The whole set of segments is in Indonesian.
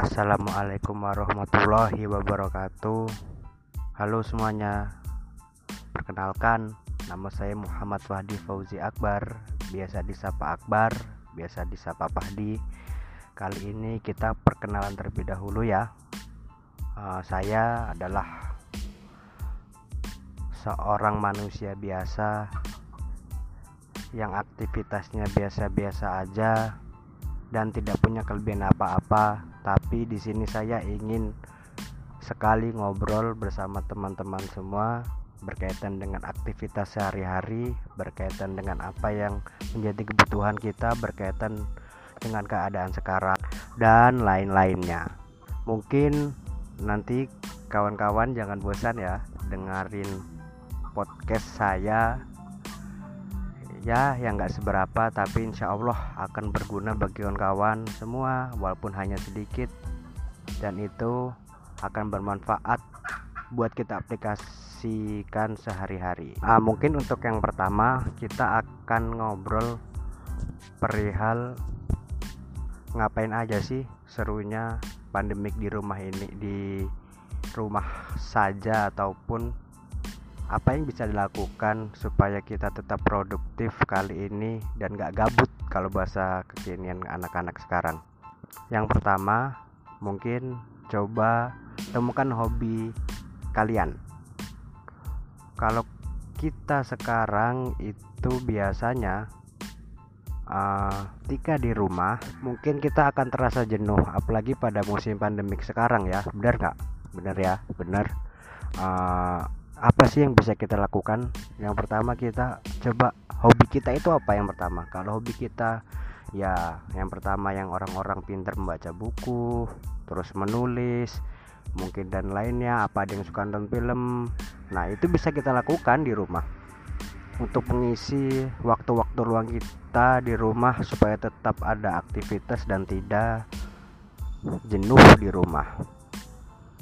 Assalamualaikum warahmatullahi wabarakatuh. Halo semuanya. Perkenalkan Nama saya Muhammad Fahdi Fauzi Akbar. Biasa disapa Akbar Biasa disapa Fahdi. Kali ini kita perkenalan terlebih dahulu ya. Uh, Saya adalah Seorang manusia biasa Yang aktivitasnya biasa-biasa aja dan tidak punya kelebihan apa-apa, tapi di sini saya ingin sekali ngobrol bersama teman-teman semua berkaitan dengan aktivitas sehari-hari, berkaitan dengan apa yang menjadi kebutuhan kita, berkaitan dengan keadaan sekarang dan lain-lainnya. Mungkin nanti kawan-kawan jangan bosan ya dengerin podcast saya ya yang nggak seberapa tapi insya Allah akan berguna bagi kawan-kawan semua walaupun hanya sedikit. Dan itu akan bermanfaat buat kita aplikasikan sehari-hari. Nah, mungkin untuk yang pertama kita akan ngobrol perihal ngapain aja sih serunya pandemik di rumah ini di rumah saja ataupun apa yang bisa dilakukan supaya kita tetap produktif kali ini dan gak gabut kalau bahasa kekinian anak-anak sekarang? Yang pertama mungkin coba temukan hobi kalian. Kalau kita sekarang itu biasanya uh, di rumah mungkin kita akan terasa jenuh apalagi pada musim pandemik sekarang ya. Benar nggak? Benar ya benar. Uh, apa sih yang bisa kita lakukan? Yang pertama kita coba hobi kita itu apa yang pertama? Kalau hobi kita ya yang pertama yang orang-orang pintar membaca buku terus menulis mungkin dan lainnya apa ada yang suka nonton film. Nah itu bisa kita lakukan di rumah. Untuk mengisi waktu-waktu luang kita di rumah supaya tetap ada aktivitas dan tidak jenuh di rumah.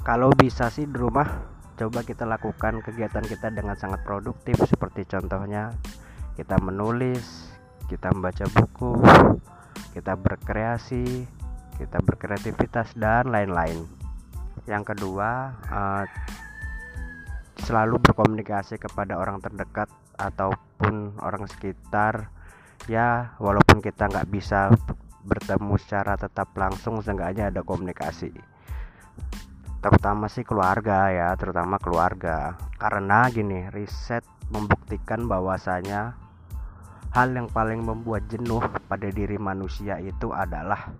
Kalau bisa sih di rumah coba kita lakukan kegiatan kita dengan sangat produktif seperti contohnya kita menulis kita membaca buku kita berkreasi kita berkreativitas dan lain-lain. Yang kedua uh, selalu berkomunikasi kepada orang terdekat ataupun orang sekitar. Ya walaupun kita nggak bisa bertemu secara tetap langsung seenggaknya ada komunikasi terutama sih keluarga ya terutama keluarga. Karena gini riset membuktikan bahwasanya hal yang paling membuat jenuh pada diri manusia itu adalah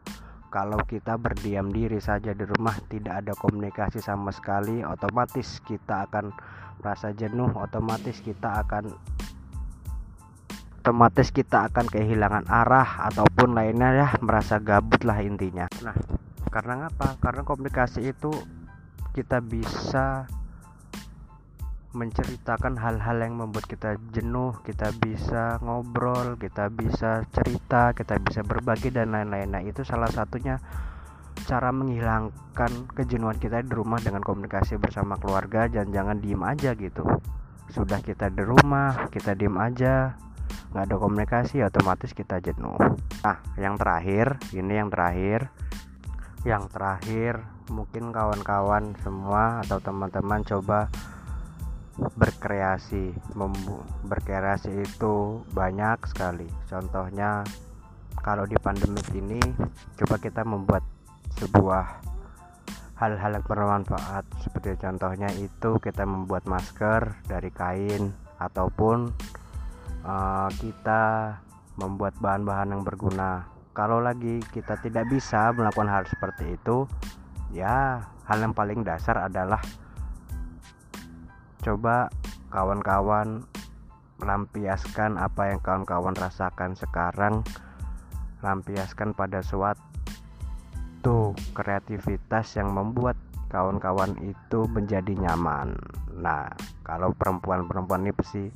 kalau kita berdiam diri saja di rumah tidak ada komunikasi sama sekali otomatis kita akan merasa jenuh otomatis kita akan otomatis kita akan kehilangan arah ataupun lainnya ya merasa gabut lah intinya. Nah karena apa karena komunikasi itu kita bisa menceritakan hal-hal yang membuat kita jenuh, kita bisa ngobrol, kita bisa cerita, kita bisa berbagi dan lain-lain. Nah, itu salah satunya cara menghilangkan kejenuhan kita di rumah dengan komunikasi bersama keluarga dan jangan diem aja gitu. Sudah kita di rumah, kita diem aja, nggak ada komunikasi, otomatis kita jenuh. Nah, yang terakhir, ini yang terakhir, yang terakhir mungkin kawan-kawan semua atau teman-teman coba berkreasi Membu berkreasi itu banyak sekali. Contohnya kalau di pandemi ini coba kita membuat sebuah hal-hal yang bermanfaat. Seperti contohnya itu kita membuat masker dari kain ataupun uh, kita membuat bahan-bahan yang berguna kalau lagi kita tidak bisa melakukan hal seperti itu ya hal yang paling dasar adalah coba kawan-kawan melampiaskan apa yang kawan-kawan rasakan sekarang. Lampiaskan pada suatu kreativitas yang membuat kawan-kawan itu menjadi nyaman. Nah kalau perempuan-perempuan ini pasti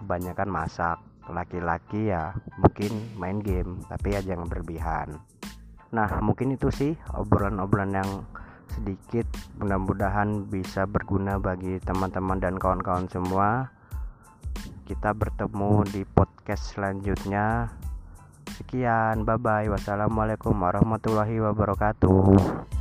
kebanyakan masak laki-laki ya mungkin main game tapi ya jangan berlebihan. Nah mungkin itu sih obrolan-obrolan yang sedikit mudah-mudahan bisa berguna bagi teman-teman dan kawan-kawan semua. Kita bertemu di podcast selanjutnya. Sekian bye bye wassalamualaikum warahmatullahi wabarakatuh